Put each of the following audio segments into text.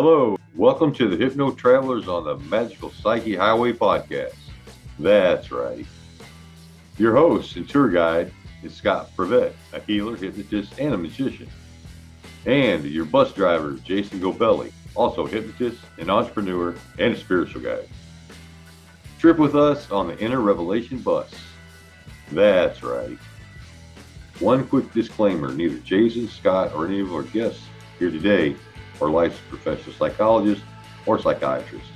Hello, welcome to the Hypno Travelers on the Magical Psyche Highway podcast. That's right. Your host and tour guide is Scott Prevette, a healer, hypnotist, and a magician. And your bus driver, Jason Gobelli, also hypnotist, an entrepreneur, and a spiritual guide. Trip with us on the Inner Revelation bus. That's right. One quick disclaimer neither Jason, Scott, or any of our guests here today are licensed professional psychologist or psychiatrist.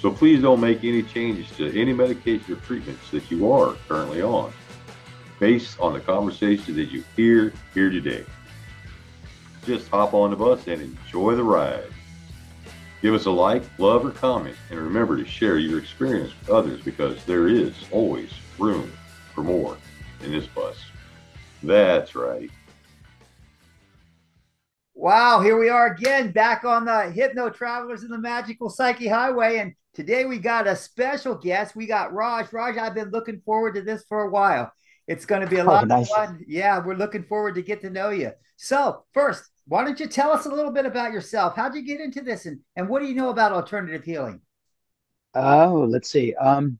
So please don't make any changes to any medication or treatments that you are currently on based on the conversation that you hear here today. Just hop on the bus and enjoy the ride. Give us a like, love, or comment, and remember to share your experience with others because there is always room for more in this bus. That's right. Wow, here we are again, back on the Hypno Travelers in the Magical Psyche Highway. And today we got a special guest. We got Raj. Raj, I've been looking forward to this for a while. It's going to be a oh, lot nice. of fun. Yeah, we're looking forward to get to know you. So, first, why don't you tell us a little bit about yourself? How'd you get into this and, and what do you know about alternative healing? Oh, let's see. Um,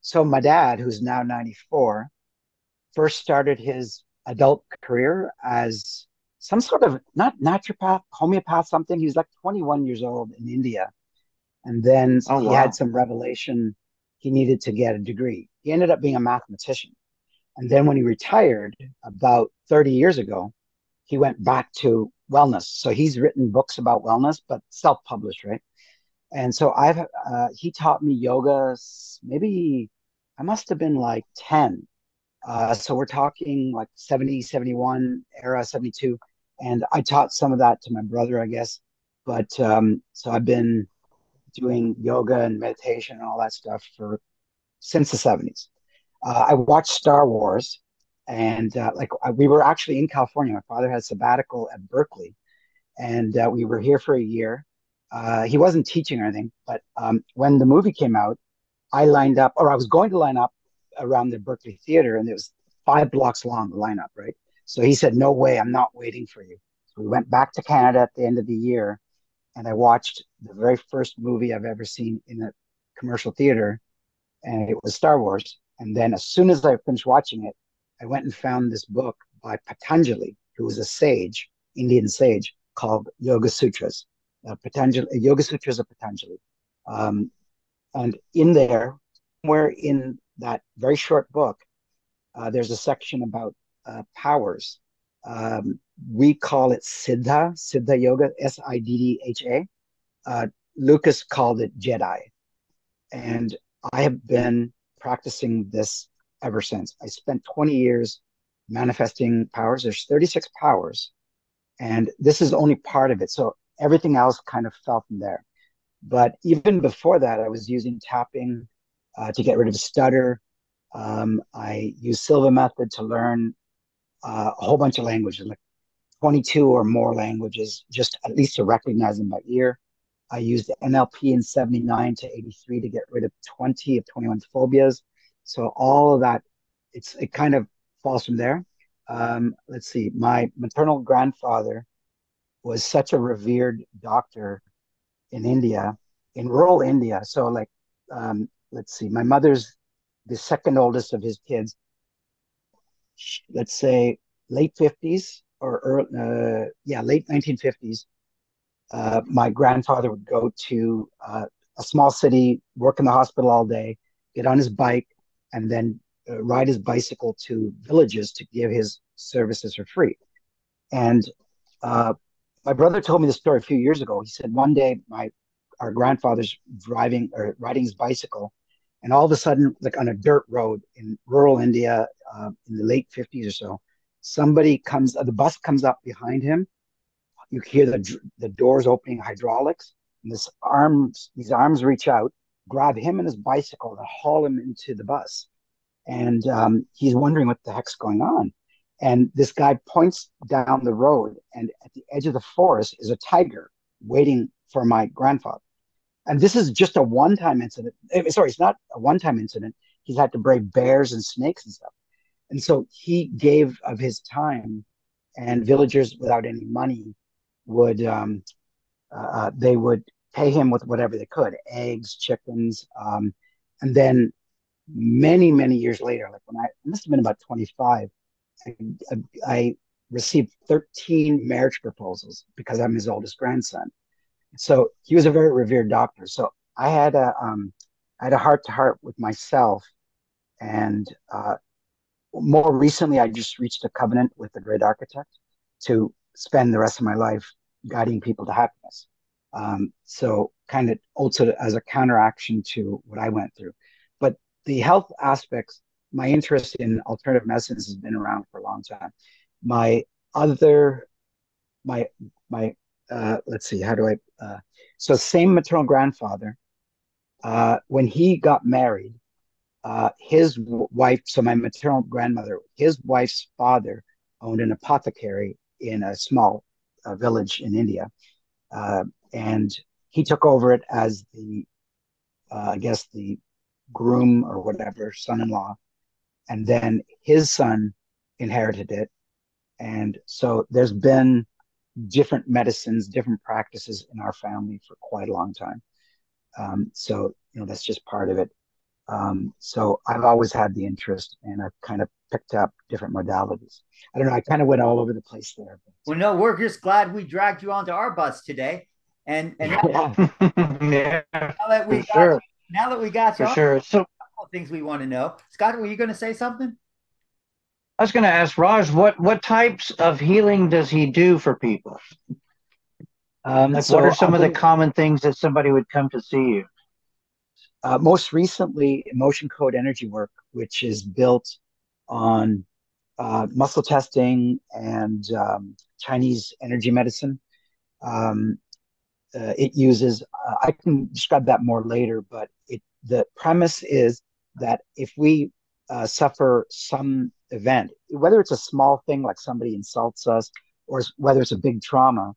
so my dad, who's now 94, first started his adult career as some sort of not naturopath, homeopath, something. He was like 21 years old in India. And then oh, he wow. had some revelation he needed to get a degree. He ended up being a mathematician. And then when he retired about 30 years ago, he went back to wellness. So he's written books about wellness, but self published, right? And so I've, uh, he taught me yoga maybe I must have been like 10. Uh, so we're talking like 70, 71 era, 72 and I taught some of that to my brother, I guess. But um, so I've been doing yoga and meditation and all that stuff for since the 70s. Uh, I watched Star Wars, and uh, like we were actually in California. My father had sabbatical at Berkeley, and uh, we were here for a year. Uh, he wasn't teaching or anything, but um, when the movie came out, I lined up, or I was going to line up around the Berkeley Theater, and it was five blocks long, the lineup, right? So he said, No way, I'm not waiting for you. So we went back to Canada at the end of the year and I watched the very first movie I've ever seen in a commercial theater, and it was Star Wars. And then as soon as I finished watching it, I went and found this book by Patanjali, who was a sage, Indian sage, called Yoga Sutras. Uh, Patanjali, Yoga Sutras of Patanjali. Um, and in there, somewhere in that very short book, uh, there's a section about uh, powers. Um, we call it Siddha, Siddha Yoga, S I D D H A. Uh, Lucas called it Jedi. And I have been practicing this ever since. I spent 20 years manifesting powers. There's 36 powers, and this is only part of it. So everything else kind of fell from there. But even before that, I was using tapping uh, to get rid of stutter. Um, I used Silva method to learn uh, a whole bunch of languages, like 22 or more languages, just at least to recognize them by ear. I used NLP in 79 to 83 to get rid of 20 of 21 phobias. So all of that, it's it kind of falls from there. Um, let's see, my maternal grandfather was such a revered doctor in India, in rural India. So like, um, let's see, my mother's the second oldest of his kids let's say late 50s or early, uh, yeah, late 1950s, uh, my grandfather would go to uh, a small city, work in the hospital all day, get on his bike, and then uh, ride his bicycle to villages to give his services for free. And uh, my brother told me the story a few years ago. He said one day my our grandfather's driving or riding his bicycle, and all of a sudden, like on a dirt road in rural India, uh, in the late 50s or so, somebody comes, the bus comes up behind him. You hear the, the doors opening, hydraulics, and this arms, these arms reach out, grab him and his bicycle, and haul him into the bus. And um, he's wondering what the heck's going on. And this guy points down the road, and at the edge of the forest is a tiger waiting for my grandfather. And this is just a one time incident. Eh, sorry, it's not a one time incident. He's had to brave bears and snakes and stuff. And so he gave of his time, and villagers without any money would um, uh, they would pay him with whatever they could eggs, chickens. Um, and then many, many years later, like when I, must have been about 25, I, I received 13 marriage proposals because I'm his oldest grandson. So he was a very revered doctor. So I had a, um, I had a heart to heart with myself. And uh, more recently, I just reached a covenant with the great architect to spend the rest of my life guiding people to happiness. Um, so kind of also as a counteraction to what I went through. But the health aspects, my interest in alternative medicines has been around for a long time. My other, my my uh, let's see, how do I? Uh, so same maternal grandfather. Uh, when he got married, uh, his wife, so my maternal grandmother, his wife's father owned an apothecary in a small uh, village in India. And he took over it as the, I guess, the groom or whatever, son in law. And then his son inherited it. And so there's been different medicines, different practices in our family for quite a long time. Um, so, you know, that's just part of it. Um, so I've always had the interest and I've kind of picked up different modalities. I don't know. I kind of went all over the place there. But... Well, no, we're just glad we dragged you onto our bus today. And, and now, yeah. now that we got, sure. now that we got for sure. So things we want to know. Scott, were you going to say something? I was going to ask Raj, what what types of healing does he do for people? Um, so what are some of the common things that somebody would come to see you? uh, most recently emotion code energy work, which is built on uh, muscle testing and um, Chinese energy medicine. Um, uh, it uses, uh, I can describe that more later, but it, the premise is that if we uh, suffer some event, whether it's a small thing like somebody insults us or whether it's a big trauma,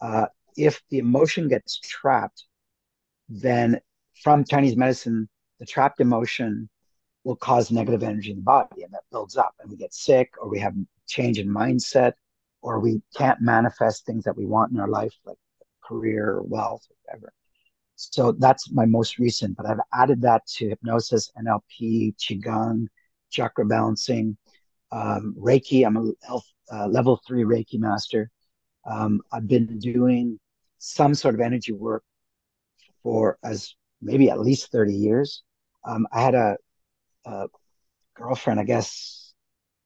uh, if the emotion gets trapped, then from Chinese medicine, the trapped emotion will cause negative energy in the body and that builds up and we get sick or we have change in mindset or we can't manifest things that we want in our life like career or wealth or whatever. So that's my most recent, but I've added that to hypnosis, NLP, Qigong, chakra balancing, um, Reiki. I'm a uh, level three Reiki master. Um, I've been doing some sort of energy work for as maybe at least 30 years. Um, I had a, a, girlfriend, I guess,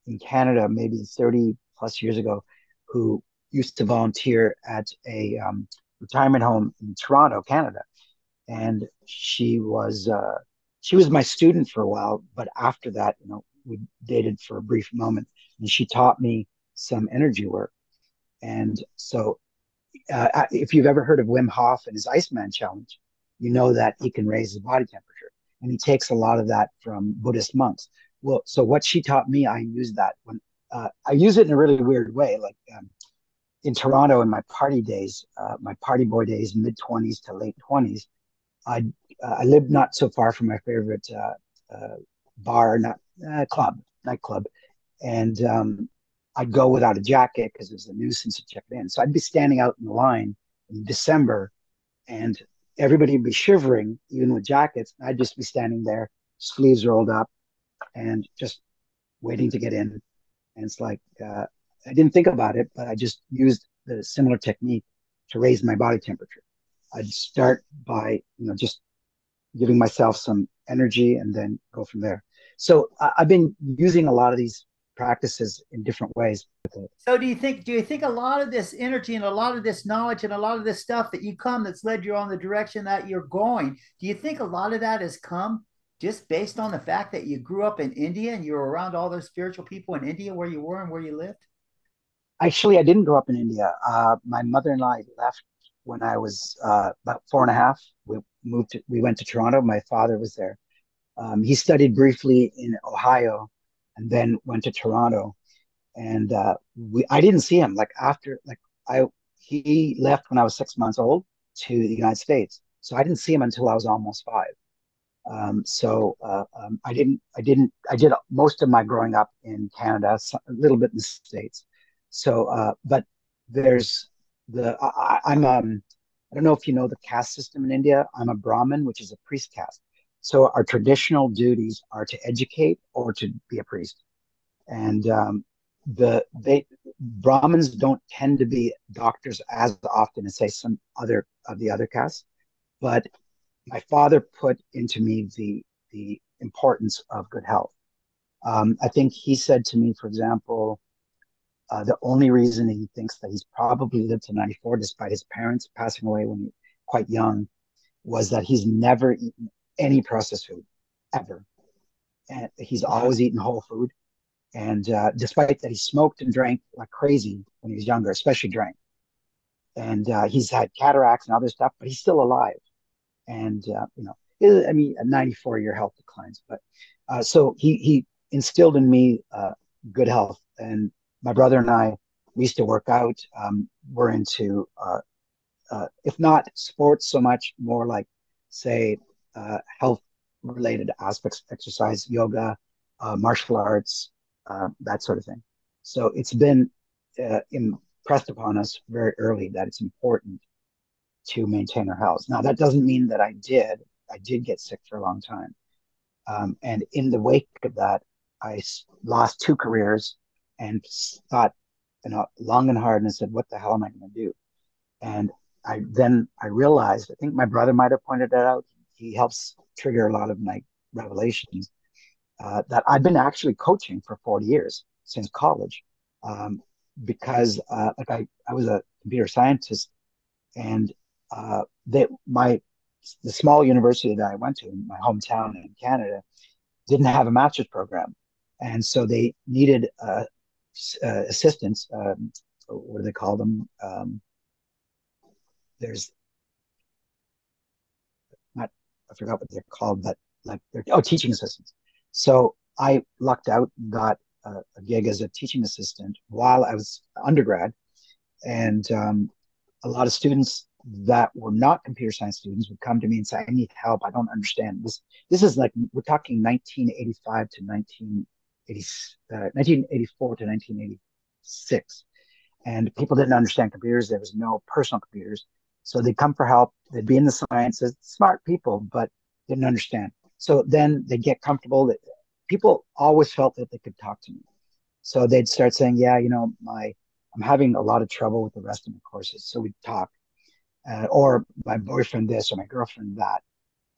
in Canada, maybe 30 plus years ago, who used to volunteer at a um, retirement home in Toronto, Canada. And she was uh, she was my student for a while, but after that, you know, we dated for a brief moment, and she taught me some energy work. And so, uh, if you've ever heard of Wim Hof and his Iceman Challenge, you know that he can raise his body temperature. And he takes a lot of that from Buddhist monks. Well, so what she taught me, I use that when uh, I use it in a really weird way. Like um, in Toronto in my party days, uh, my party boy days, mid 20s to late 20s, I uh, I lived not so far from my favorite uh, uh, bar, not uh, club, nightclub, and um, I'd go without a jacket because it was a nuisance to check it in. So I'd be standing out in the line in December, and everybody would be shivering, even with jackets. I'd just be standing there, sleeves rolled up, and just waiting to get in. And it's like uh, I didn't think about it, but I just used the similar technique to raise my body temperature. I'd start by you know just giving myself some energy and then go from there. So I, I've been using a lot of these practices in different ways. So do you think do you think a lot of this energy and a lot of this knowledge and a lot of this stuff that you come that's led you on the direction that you're going, do you think a lot of that has come just based on the fact that you grew up in India and you were around all those spiritual people in India where you were and where you lived? Actually, I didn't grow up in India. Uh, my mother and I left when I was uh, about four and a half. We moved. To, we went to Toronto. My father was there. Um, he studied briefly in Ohio and then went to Toronto. And uh, we, I didn't see him like after like I he left when I was six months old to the United States, so I didn't see him until I was almost five. Um, so uh, um, I didn't I didn't I did most of my growing up in Canada, a little bit in the states. So, uh, but there's the I, am um, I don't know if you know the caste system in India. I'm a Brahmin, which is a priest caste. So our traditional duties are to educate or to be a priest. And um, the they Brahmins don't tend to be doctors as often as say some other of the other castes. But my father put into me the the importance of good health. Um, I think he said to me, for example, uh, the only reason he thinks that he's probably lived to 94, despite his parents passing away when he quite young, was that he's never eaten any processed food ever. And he's always eaten whole food. And uh, despite that, he smoked and drank like crazy when he was younger, especially drank. And uh, he's had cataracts and other stuff, but he's still alive. And uh, you know, I mean, at 94, your health declines. But uh, so he he instilled in me uh, good health, and my brother and I we used to work out. Um, we're into, uh, uh, if not sports so much, more like say uh, health related aspects, exercise, yoga, uh, martial arts, uh, that sort of thing. So it's been uh, impressed upon us very early that it's important to maintain our health. Now that doesn't mean that I did. I did get sick for a long time, um, and in the wake of that, I lost two careers and thought, you know, long and hard and said, what the hell am I going to do? And I then I realized, I think my brother might have pointed that out. He helps trigger a lot of my revelations uh, that I've been actually coaching for 40 years since college. Um, because uh, like I, I was a computer scientist and uh, they, my the small university that I went to in my hometown in Canada didn't have a master's program, and so they needed uh, uh, assistants. Um, what do they call them? Um, there's not I forgot what they're called, but like they're oh teaching assistants. So I lucked out, and got a, a gig as a teaching assistant while I was undergrad, and um, a lot of students that were not computer science students would come to me and say, "I need help. I don't understand this." This is like we're talking 1985 to 19 1984 uh, to 1986. And people didn't understand computers. There was no personal computers. So they'd come for help. They'd be in the sciences, smart people, but didn't understand. So then they'd get comfortable. People always felt that they could talk to me. So they'd start saying, yeah, you know, my, I'm having a lot of trouble with the rest of my courses. So we'd talk. Uh, or my boyfriend this or my girlfriend that.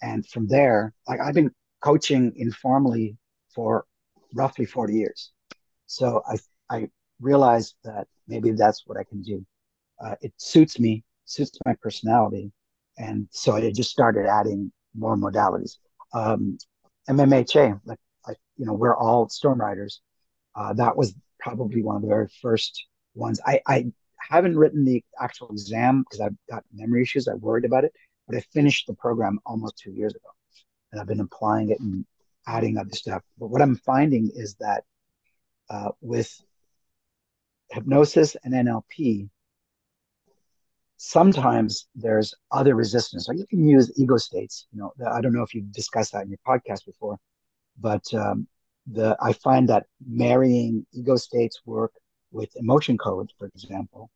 And from there, like I've been coaching informally for roughly 40 years. So I, I realized that maybe that's what I can do. Uh, it suits me, suits my personality. And so I just started adding more modalities. Um, MMHA, like, like, you know, we're all storm riders. Uh, that was probably one of the very first ones. I, I haven't written the actual exam because I've got memory issues. I worried about it, but I finished the program almost two years ago. And I've been applying it and adding other stuff. But what I'm finding is that uh, with hypnosis and NLP, sometimes there's other resistance. Or you can use ego states. You know, I don't know if you've discussed that in your podcast before, but um, the I find that marrying ego states work with emotion codes, for example,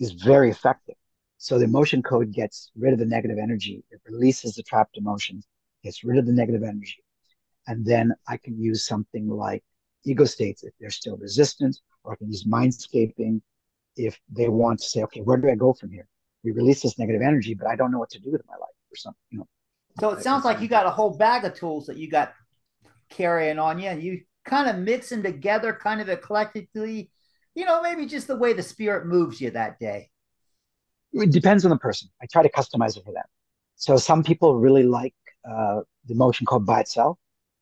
is very effective. So the emotion code gets rid of the negative energy. It releases the trapped emotions, gets rid of the negative energy, and then I can use something like ego states if they're still resistant, or I can use mindscaping if they want to say, okay, where do I go from here? We release this negative energy, but I don't know what to do with my life or something, you know. So it sounds like you got a whole bag of tools that you got carrying on you, and you kind of mix them together, kind of eclectically. You know, maybe just the way the spirit moves you that day. It depends on the person. I try to customize it for them. So some people really like uh, the emotion code by itself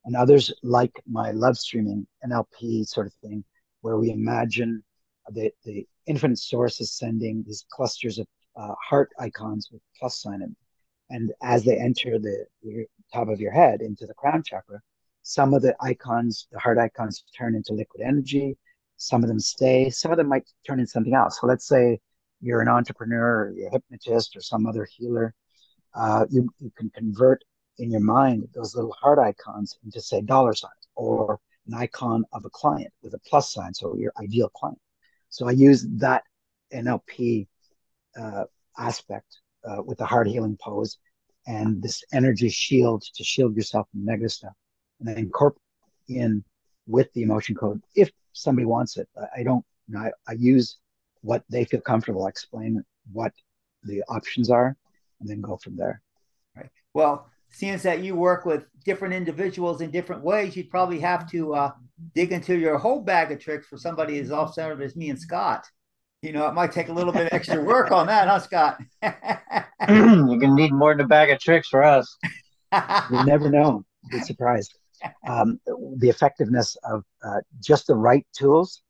and others like my love streaming NLP sort of thing, where we imagine the, the infinite source is sending these clusters of uh, heart icons with plus sign in. And as they enter the, the top of your head into the crown chakra, some of the icons, the heart icons, turn into liquid energy. Some of them stay. Some of them might turn into something else. So let's say you're an entrepreneur, or you're a hypnotist, or some other healer. Uh, you, you can convert in your mind those little heart icons and just say dollar signs or an icon of a client with a plus sign, so your ideal client. So I use that NLP uh, aspect uh, with the heart healing pose and this energy shield to shield yourself from negative stuff, and then incorporate in with the emotion code if somebody wants it. I, I don't. You know, I, I use what they feel comfortable. I explain what the options are, and then go from there. Right. Well, seeing that you work with different individuals in different ways, you'd probably have to uh, dig into your whole bag of tricks for somebody as off center as me and Scott. You know, it might take a little bit extra work on that, huh, Scott? You're gonna need more than a bag of tricks for us. you never know. Be surprised. Um, the effectiveness of uh, just the right tools.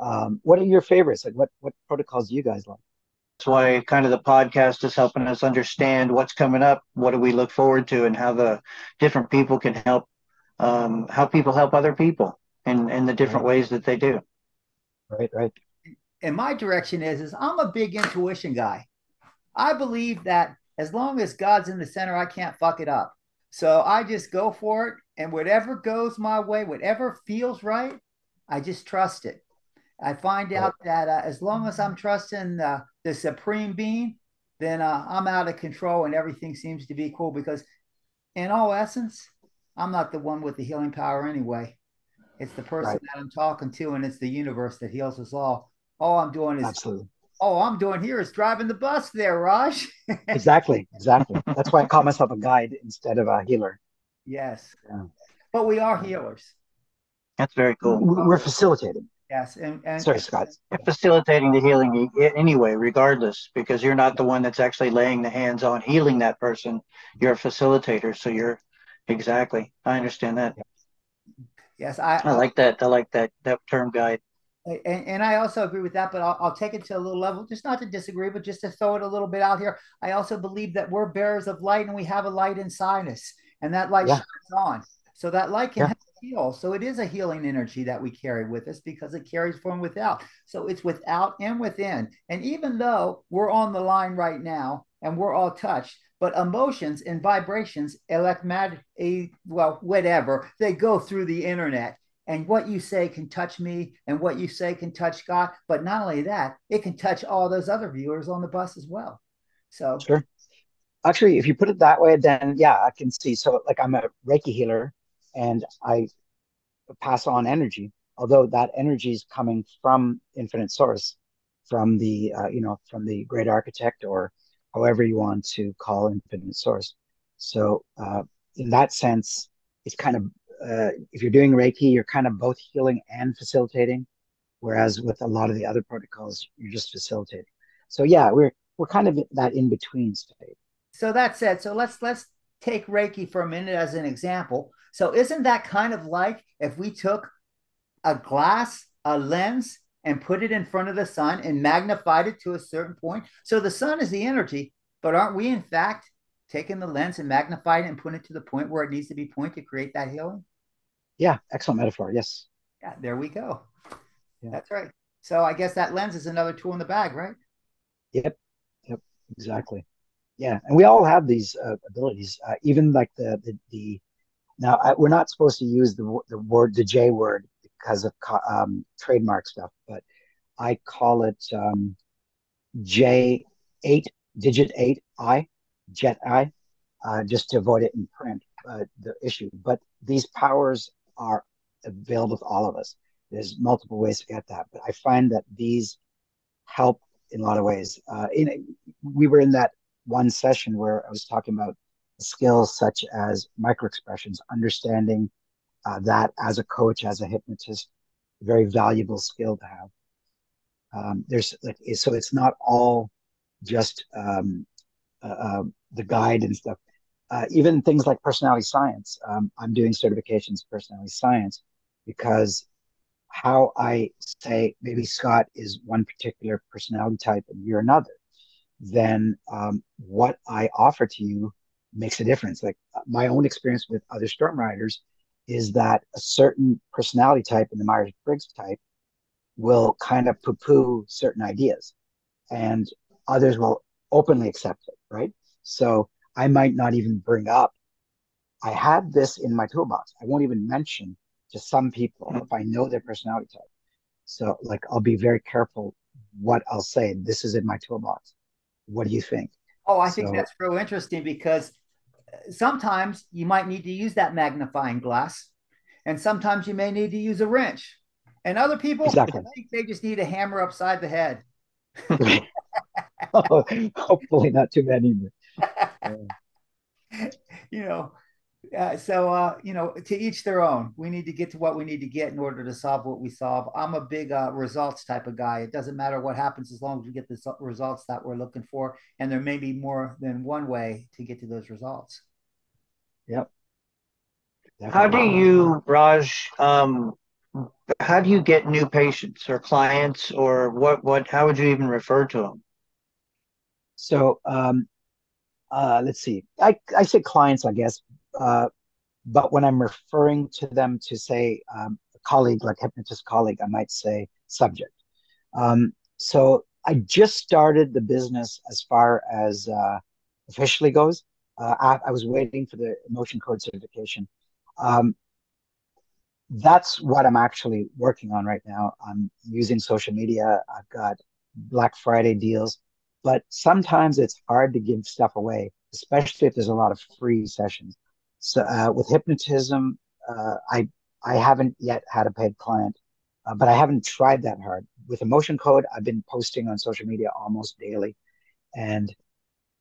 Um, what are your favorites? Like, what what protocols do you guys like? That's why kind of the podcast is helping us understand what's coming up, what do we look forward to, and how the different people can help, um, how people help other people in in the different right. ways that they do. Right, right and my direction is is I'm a big intuition guy. I believe that as long as God's in the center, I can't fuck it up. So I just go for it, and whatever goes my way, whatever feels right, I just trust it. I find out that uh, as long as I'm trusting uh, the supreme being, then uh, I'm out of control and everything seems to be cool. Because in all essence, I'm not the one with the healing power anyway. It's the person right. that I'm talking to, and it's the universe that heals us all. All I'm doing is absolutely. All I'm doing here is driving the bus there, Raj. exactly, exactly. That's why I call myself a guide instead of a healer. Yes, yeah. but we are healers. That's very cool. We're facilitating. Yes, and, and sorry, Scott. You're facilitating the healing anyway, regardless, because you're not the one that's actually laying the hands on healing that person. You're a facilitator, so you're exactly. I understand that. Yes, I. I like that. I like that that term, guide. And, and, I also agree with that, but I'll, I'll, take it to a little level, just not to disagree, but just to throw it a little bit out here. I also believe that we're bearers of light and we have a light inside us, and that light yeah. shines on. So that light can yeah. Heal. So it is a healing energy that we carry with us because it carries from without. So it's without and within. And even though we're on the line right now and we're all touched, but emotions and vibrations, electromagnetic, well, whatever, they go through the internet and what you say can touch me and what you say can touch God. But not only that, it can touch all those other viewers on the bus as well. So sure. Actually, if you put it that way, then yeah, I can see. So like I'm a Reiki healer and I pass on energy, although that energy is coming from infinite source, from the uh, you know, from the great architect or however you want to call infinite source. So uh, in that sense, it's kind of uh, if you're doing Reiki, you're kind of both healing and facilitating, whereas with a lot of the other protocols, you're just facilitating. So yeah, we're we're kind of that in between state. So that said, so let's let's take Reiki for a minute as an example. So isn't that kind of like if we took a glass, a lens, and put it in front of the sun and magnified it to a certain point? So the sun is the energy, but aren't we in fact taking the lens and magnifying it and putting it to the point where it needs to be pointed to create that healing? Yeah, excellent metaphor. Yes. Yeah, there we go. Yeah. That's right. So I guess that lens is another tool in the bag, right? Yep. Yep. Exactly. Yeah, and we all have these uh, abilities. Uh, even like the the, the now I, we're not supposed to use the the word the J word because of um, trademark stuff, but I call it um, J eight digit eight I jet I, uh, just to avoid it in print, uh, the issue. But these powers are available to all of us. There's multiple ways to get that, but I find that these help in a lot of ways. Uh, in we were in that one session where I was talking about skills such as micro expressions, understanding uh, that as a coach, as a hypnotist, very valuable skill to have. Um, there's like so it's not all just um, uh, uh, the guide and stuff. Uh, even things like personality science. Um, I'm doing certifications personality science because how I say maybe Scott is one particular personality type and you're another, then um, what I offer to you makes a difference. Like uh, my own experience with other storm riders is that a certain personality type in the Myers Briggs type will kind of poo poo certain ideas, and others will openly accept it, right? So I might not even bring up, I have this in my toolbox. I won't even mention to some people if I know their personality type. So, like, I'll be very careful what I'll say. This is in my toolbox. What do you think? Oh, I think so, that's real interesting because sometimes you might need to use that magnifying glass, and sometimes you may need to use a wrench. And other people, exactly. I think they just need a hammer upside the head. oh, hopefully, not too many. you know, uh, so uh, you know, to each their own. We need to get to what we need to get in order to solve what we solve. I'm a big uh, results type of guy. It doesn't matter what happens as long as we get the results that we're looking for, and there may be more than one way to get to those results. Yep. Definitely. How do you, Raj? Um, how do you get new patients or clients, or what? What? How would you even refer to them? So, um, uh, let's see. I I say clients, I guess, uh, but when I'm referring to them to say um, a colleague, like hypnotist colleague, I might say subject. Um, so I just started the business as far as uh, officially goes. Uh, I, I, was waiting for the emotion code certification. Um, that's what I'm actually working on right now. I'm using social media. I've got Black Friday deals, but sometimes it's hard to give stuff away, especially if there's a lot of free sessions. So uh, with hypnotism, uh, I I haven't yet had a paid client, uh, but I haven't tried that hard. With emotion code, I've been posting on social media almost daily, and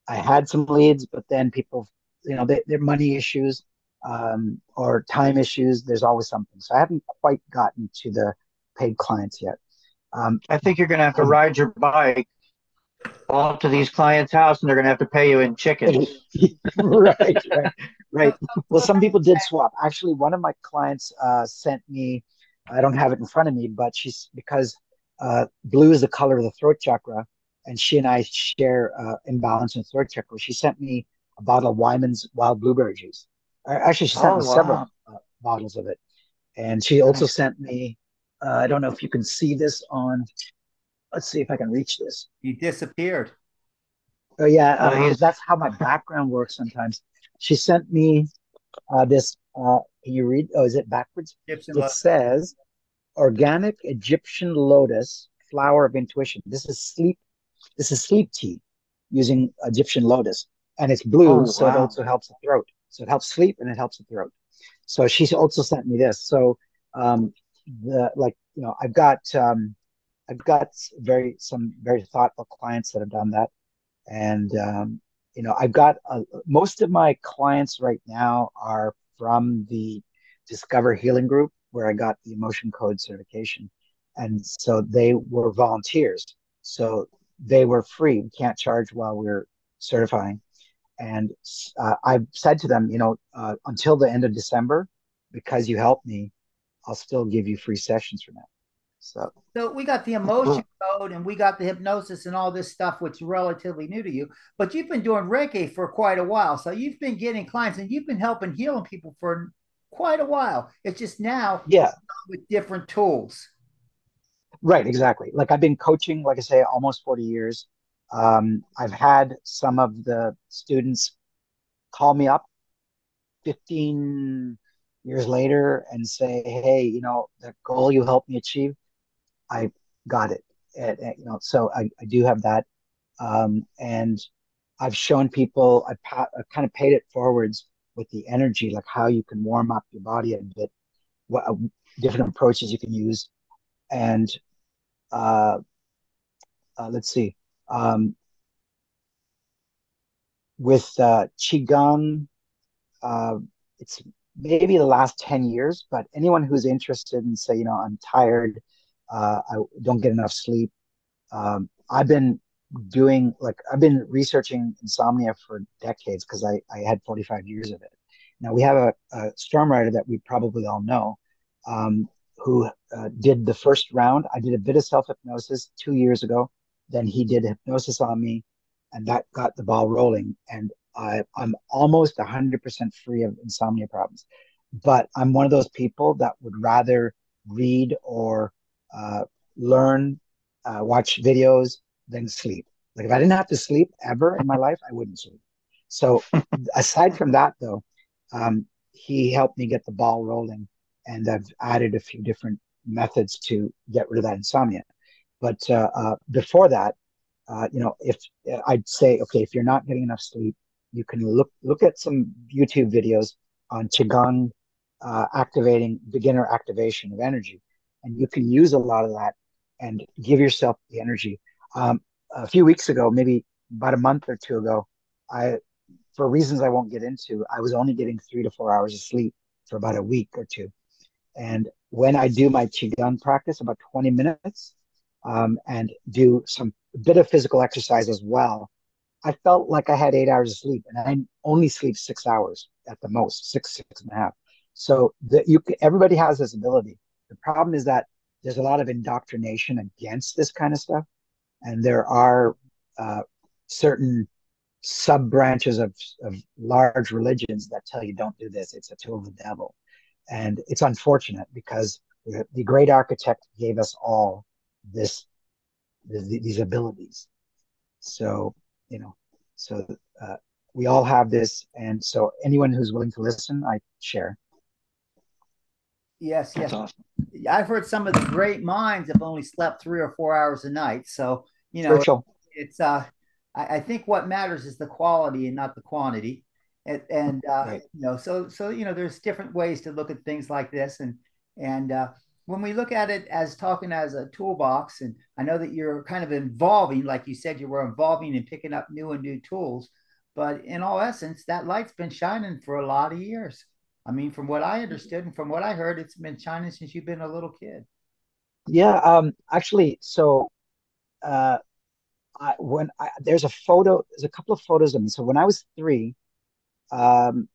I had some leads, but then people, you know, they, they're money issues um, or time issues. There's always something. So I haven't quite gotten to the paid clients yet. Um, I think you're going to have to um, ride your bike all to these clients' house, and they're going to have to pay you in chickens. right, right, right. Well, some people did swap. Actually, one of my clients uh, sent me. I don't have it in front of me, but she's because uh, blue is the color of the throat chakra and she and I share uh, imbalance in throat chakra. She sent me a bottle of Wyman's wild blueberry juice. Uh, actually, she sent oh, me wow. several uh, bottles of it, and she also sent me. Uh, I don't know if you can see this on. Let's see if I can reach this. You disappeared. Oh yeah, uh, that's how my background works sometimes. She sent me uh, this. can you read? Oh, is it backwards? Egyptian it says, "Organic Egyptian lotus flower of intuition." This is sleep this is sleep tea using Egyptian lotus, and it's blue, oh, so it also helps the throat. So it helps sleep and it helps the throat. So she's also sent me this. So um, the like you know I've got um, I've got very some very thoughtful clients that have done that, and um, you know I've got uh, most of my clients right now are from the Discover Healing Group where I got the emotion code certification, and so they were volunteers. So they were free. We can't charge while we're certifying. And uh, I've said to them, you know, uh, until the end of December, because you helped me, I'll still give you free sessions for that. So, so we got the emotion code and we got the hypnosis and all this stuff, which is relatively new to you. But you've been doing Reiki for quite a while, so you've been getting clients and you've been helping healing people for quite a while. It's just now, yeah, with different tools. Right, exactly. Like I've been coaching, like I say, almost 40 years. Um, I've had some of the students call me up 15 years later and say, "Hey, you know, the goal you helped me achieve, I got it." And, you know, so I, I do have that, um, and I've shown people. I've, pa- I've kind of paid it forwards with the energy, like how you can warm up your body a bit, what uh, different approaches you can use, and uh, uh, let's see, um, with uh, qigong, uh, it's maybe the last ten years. But anyone who's interested in, say, you know, I'm tired, uh, I don't get enough sleep. Um, I've been doing like I've been researching insomnia for decades because I, I had 45 years of it. Now we have a, a storm rider that we probably all know. Um, who uh, did the first round. I did a bit of self hypnosis two years ago. Then he did hypnosis on me, and that got the ball rolling. And I, I'm almost 100% free of insomnia problems. But I'm one of those people that would rather read or learn, uh, watch videos then sleep. Like if I didn't have to sleep ever in my life, I wouldn't sleep. So aside from that, though, um, he helped me get the ball rolling and I've added a few different methods to get rid of that insomnia. But uh, uh, before that, uh, you know, if I'd say, okay, if you're not getting enough sleep, you can look look at some YouTube videos on qigong uh, activating beginner activation of energy, and you can use a lot of that and give yourself the energy. Um, a few weeks ago, maybe about a month or two ago, I, for reasons I won't get into, I was only getting three to four hours of sleep for about a week or two. And when I do my qigong practice, about 20 minutes, um, and do some bit of physical exercise as well, I felt like I had eight hours of sleep, and I only sleep six hours at the most, six six and a half. So that you everybody has this ability. The problem is that there's a lot of indoctrination against this kind of stuff, and there are uh, certain sub branches of, of large religions that tell you don't do this. It's a tool of the devil, and it's unfortunate because the, great architect gave us all this the, these abilities. So you know, so uh, we all have this, and so anyone who's willing to listen, I share. Yes, yes. Awesome. I've heard some of the great minds have only slept three or four hours a night. So you know, it's uh, I, I, think what matters is the quality and not the quantity. And, and uh, right. you know, so so you know, there's different ways to look at things like this, and and uh, when we look at it as talking as a toolbox, and I know that you're kind of involving, like you said, you were involving and picking up new and new tools, but in all essence, that light's been shining for a lot of years. I mean, from what I understood and from what I heard, it's been shining since you've been a little kid. Yeah, um, actually, so uh, I, when I, there's a photo, there's a couple of photos of me. So when I was three, um,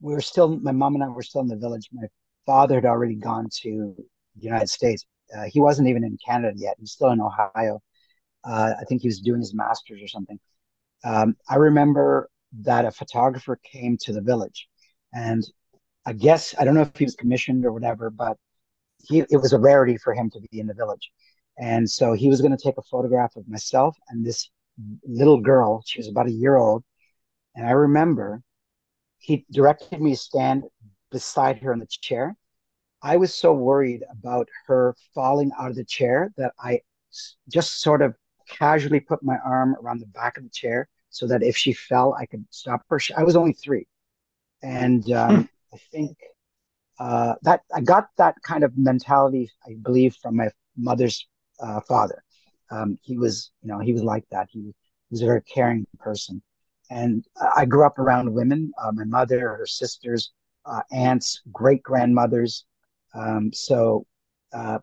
we were still, my mom and I were still in the village. My father had already gone to the United States. Uh, he wasn't even in Canada yet. He's still in Ohio. Uh, I think he was doing his master's or something. Um, I remember that a photographer came to the village, and I guess I don't know if he was commissioned or whatever, but he it was a rarity for him to be in the village, and so he was going to take a photograph of myself and this little girl. She was about a year old, and I remember he directed me to stand beside her in the chair I was so worried about her falling out of the chair that I just sort of casually put my arm around the back of the chair so that if she fell, I could stop her. I was only three. And um, hmm. I think uh, that I got that kind of mentality, I believe, from my mother's uh, father. Um, he was, you know, he was like that. He, was a very caring person. And I grew up around women, uh, my mother, her sisters, uh, aunts, great grandmothers, um, so uh,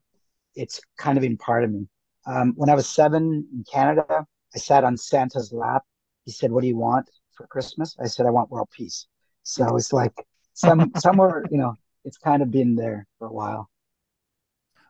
it's kind of been part of me. Um, when I was seven in Canada, I sat on Santa's lap. He said, "What do you want for Christmas?" I said, "I want world peace." So it's like some somewhere, you know, it's kind of been there for a while.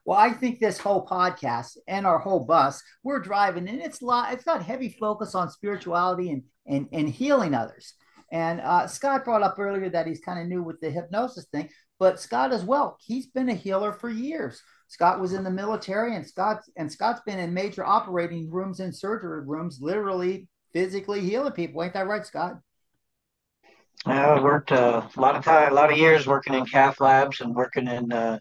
Well, I think this whole podcast and our whole bus, we're driving, and it's lot. It's got heavy focus on spirituality and and and healing others. And uh, Scott brought up earlier that he's kind of new with the hypnosis thing. But Scott as well, he's been a healer for years. Scott was in the military, and Scott and Scott's been in major operating rooms and surgery rooms, literally physically healing people. Ain't that right, Scott? I worked uh, a lot of time, a lot of years working in cath labs and working in uh,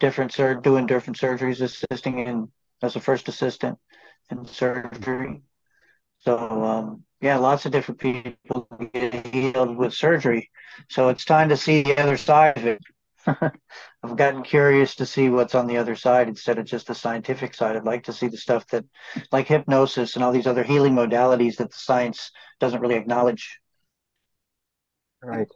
different sur- doing different surgeries, assisting in as a first assistant in surgery. So um, yeah, lots of different people get healed with surgery. So it's time to see the other side of it. I've gotten curious to see what's on the other side instead of just the scientific side. I'd like to see the stuff that, like hypnosis and all these other healing modalities that the science doesn't really acknowledge. Right.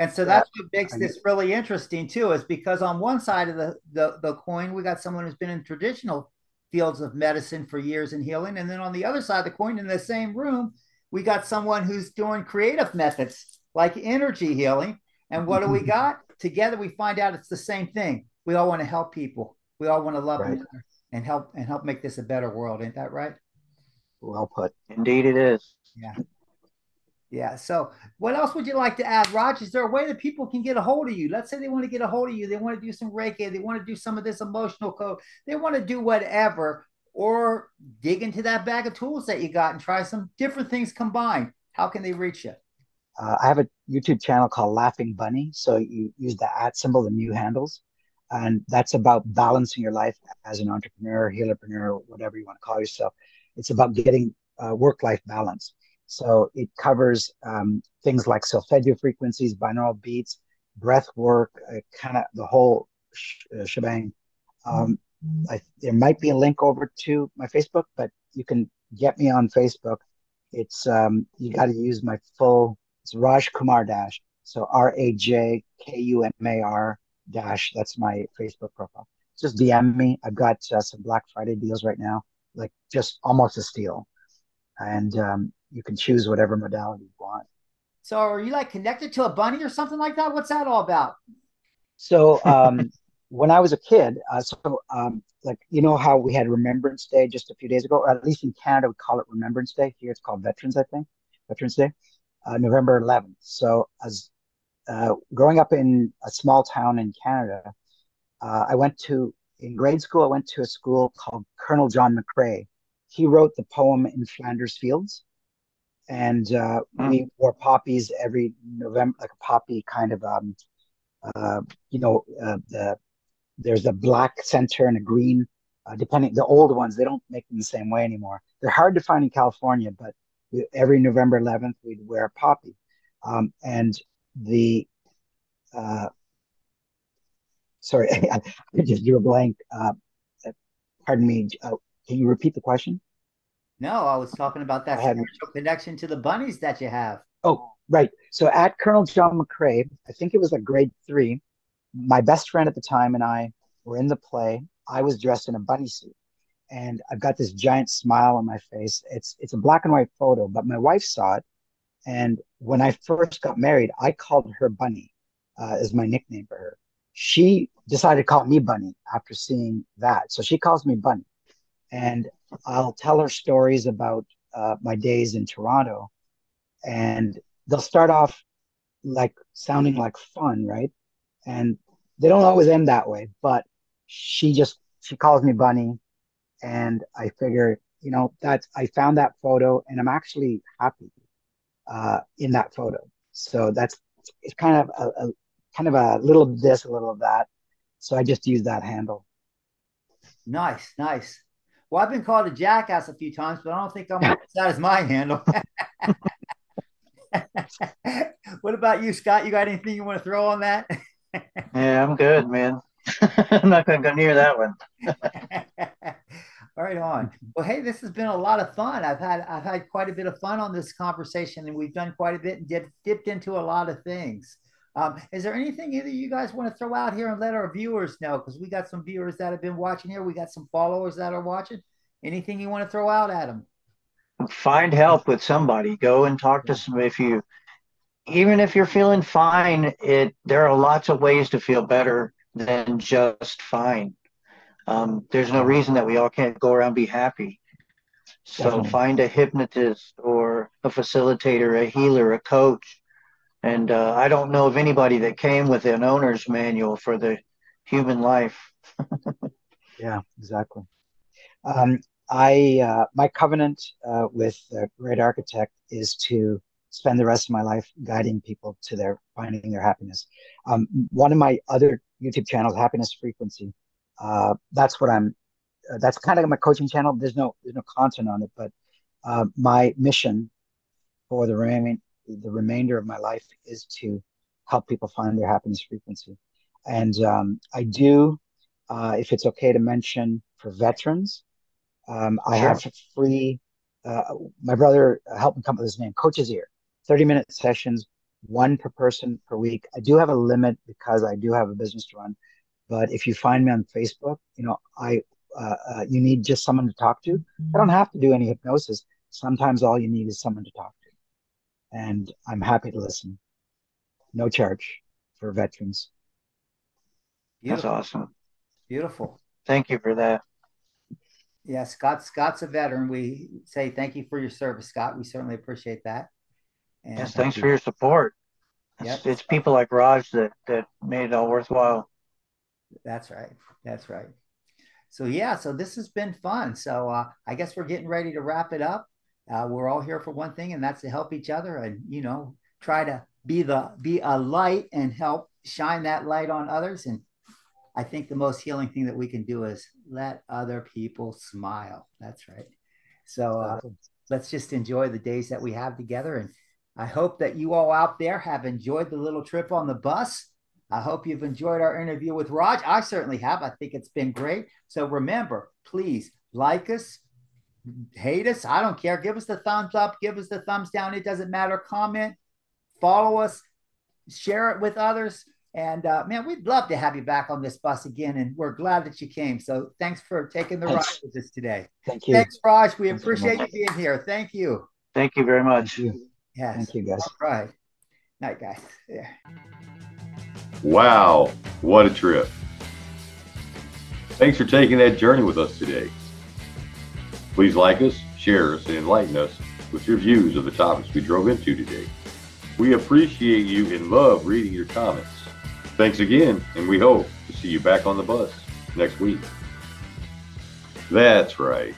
And so that's what makes this really interesting too, is because on one side of the, the, the coin, we got someone who's been in traditional fields of medicine for years and healing. And then on the other side of the coin, in the same room, we got someone who's doing creative methods like energy healing. And what do we got? Together we find out it's the same thing. We all want to help people. We all want to love right. and help and help make this a better world. Ain't that right? Well put. Indeed it is. Yeah. Yeah. So, what else would you like to add, Raj? Is there a way that people can get a hold of you? Let's say they want to get a hold of you. They want to do some Reiki. They want to do some of this emotional code. They want to do whatever or dig into that bag of tools that you got and try some different things combined. How can they reach you? Uh, I have a YouTube channel called Laughing Bunny. So you use the at symbol, the new handles. And that's about balancing your life as an entrepreneur, healerpreneur, whatever you want to call yourself. It's about getting uh, work life balance. So it covers um, things like solfeggio frequencies, binaural beats, breath work, uh, kind of the whole sh- uh, shebang. Um, I, there might be a link over to my Facebook, but you can get me on Facebook. It's um, you got to use my full. It's Raj Kumar Dash. So R A J K U M A R Dash. That's my Facebook profile. Just DM me. I've got uh, some Black Friday deals right now, like just almost a steal, and um, you can choose whatever modality you want. So, are you like connected to a bunny or something like that? What's that all about? So, um, when I was a kid, uh, so um, like you know how we had Remembrance Day just a few days ago, or at least in Canada we call it Remembrance Day. Here it's called Veterans, I think, Veterans Day, uh, November 11th. So as uh, growing up in a small town in Canada, uh, I went to in grade school. I went to a school called Colonel John McCrae. He wrote the poem "In Flanders Fields," and uh, mm. we wore poppies every November, like a poppy kind of, um, uh, you know, uh, the there's a black center and a green. Uh, depending the old ones, they don't make them the same way anymore. They're hard to find in California, but we, every November 11th we'd wear a poppy, um, and the uh, sorry, I just drew a blank. Uh, pardon me. Uh, can you repeat the question? No, I was talking about that connection to the bunnies that you have. Oh, right. So at Colonel John McCrae, I think it was like grade three my best friend at the time and I were in the play. I was dressed in a bunny suit and I've got this giant smile on my face. It's it's a black and white photo, but my wife saw it. And when I first got married, I called her Bunny uh, as my nickname for her. She decided to call me Bunny after seeing that, so she calls me Bunny. And I'll tell her stories about uh, my days in Toronto, and they'll start off like sounding like fun, right? And they don't always end that way, but she just she calls me Bunny, and I figure you know that I found that photo and I'm actually happy uh, in that photo. So that's it's kind of a, a kind of a little of this, a little of that. So I just use that handle. Nice, nice. Well, I've been called a jackass a few times, but I don't think I'm that is my handle. what about you, Scott? You got anything you want to throw on that? yeah, I'm good, man. I'm not going to go near that one. right on. Well, hey, this has been a lot of fun. I've had I've had quite a bit of fun on this conversation, and we've done quite a bit and did, dipped into a lot of things. Um, is there anything either you guys want to throw out here and let our viewers know? Because we got some viewers that have been watching here. We got some followers that are watching. Anything you want to throw out at them? Find help with somebody. Go and talk to some. If you even if you're feeling fine, it there are lots of ways to feel better than just fine. Um, there's no reason that we all can't go around be happy. So Definitely. find a hypnotist or a facilitator, a healer, a coach. And uh, I don't know of anybody that came with an owner's manual for the human life. yeah, exactly. Um, I uh, my covenant uh, with the great architect is to spend the rest of my life guiding people to their finding their happiness. Um, one of my other YouTube channels, Happiness Frequency, uh, that's what I'm. Uh, that's kind of my coaching channel. There's no there's no content on it, but uh, my mission for the remaining the remainder of my life is to help people find their happiness frequency. And um, I do, uh, if it's okay to mention, for veterans, um, I sure. have free. Uh, my brother helped me come up with his name, Coach's Ear. 30 minute sessions, one per person per week. I do have a limit because I do have a business to run. But if you find me on Facebook, you know, I uh, uh, you need just someone to talk to. I don't have to do any hypnosis. Sometimes all you need is someone to talk to, and I'm happy to listen. No charge for veterans. Beautiful. That's awesome. Beautiful. Thank you for that. Yeah, Scott. Scott's a veteran. We say thank you for your service, Scott. We certainly appreciate that. And yes, thanks for your support. Yep. It's, it's people like Raj that that made it all worthwhile. That's right. That's right. So yeah, so this has been fun. So uh, I guess we're getting ready to wrap it up. Uh, we're all here for one thing, and that's to help each other, and you know, try to be the be a light and help shine that light on others. And I think the most healing thing that we can do is let other people smile. That's right. So uh, let's just enjoy the days that we have together. And I hope that you all out there have enjoyed the little trip on the bus. I hope you've enjoyed our interview with Raj. I certainly have. I think it's been great. So remember, please like us, hate us. I don't care. Give us the thumbs up, give us the thumbs down. It doesn't matter. Comment, follow us, share it with others. And uh, man, we'd love to have you back on this bus again. And we're glad that you came. So thanks for taking the Thanks. ride with us today. Thank you. Thanks, Raj. We Thanks appreciate you being here. Thank you. Thank you very much. Thank you. Yes. Thank you, guys. All right. Night, guys. Yeah. Wow, what a trip. Thanks for taking that journey with us today. Please like us, share us, and enlighten us with your views of the topics we drove into today. We appreciate you and love reading your comments. Thanks again, and we hope to see you back on the bus next week. That's right.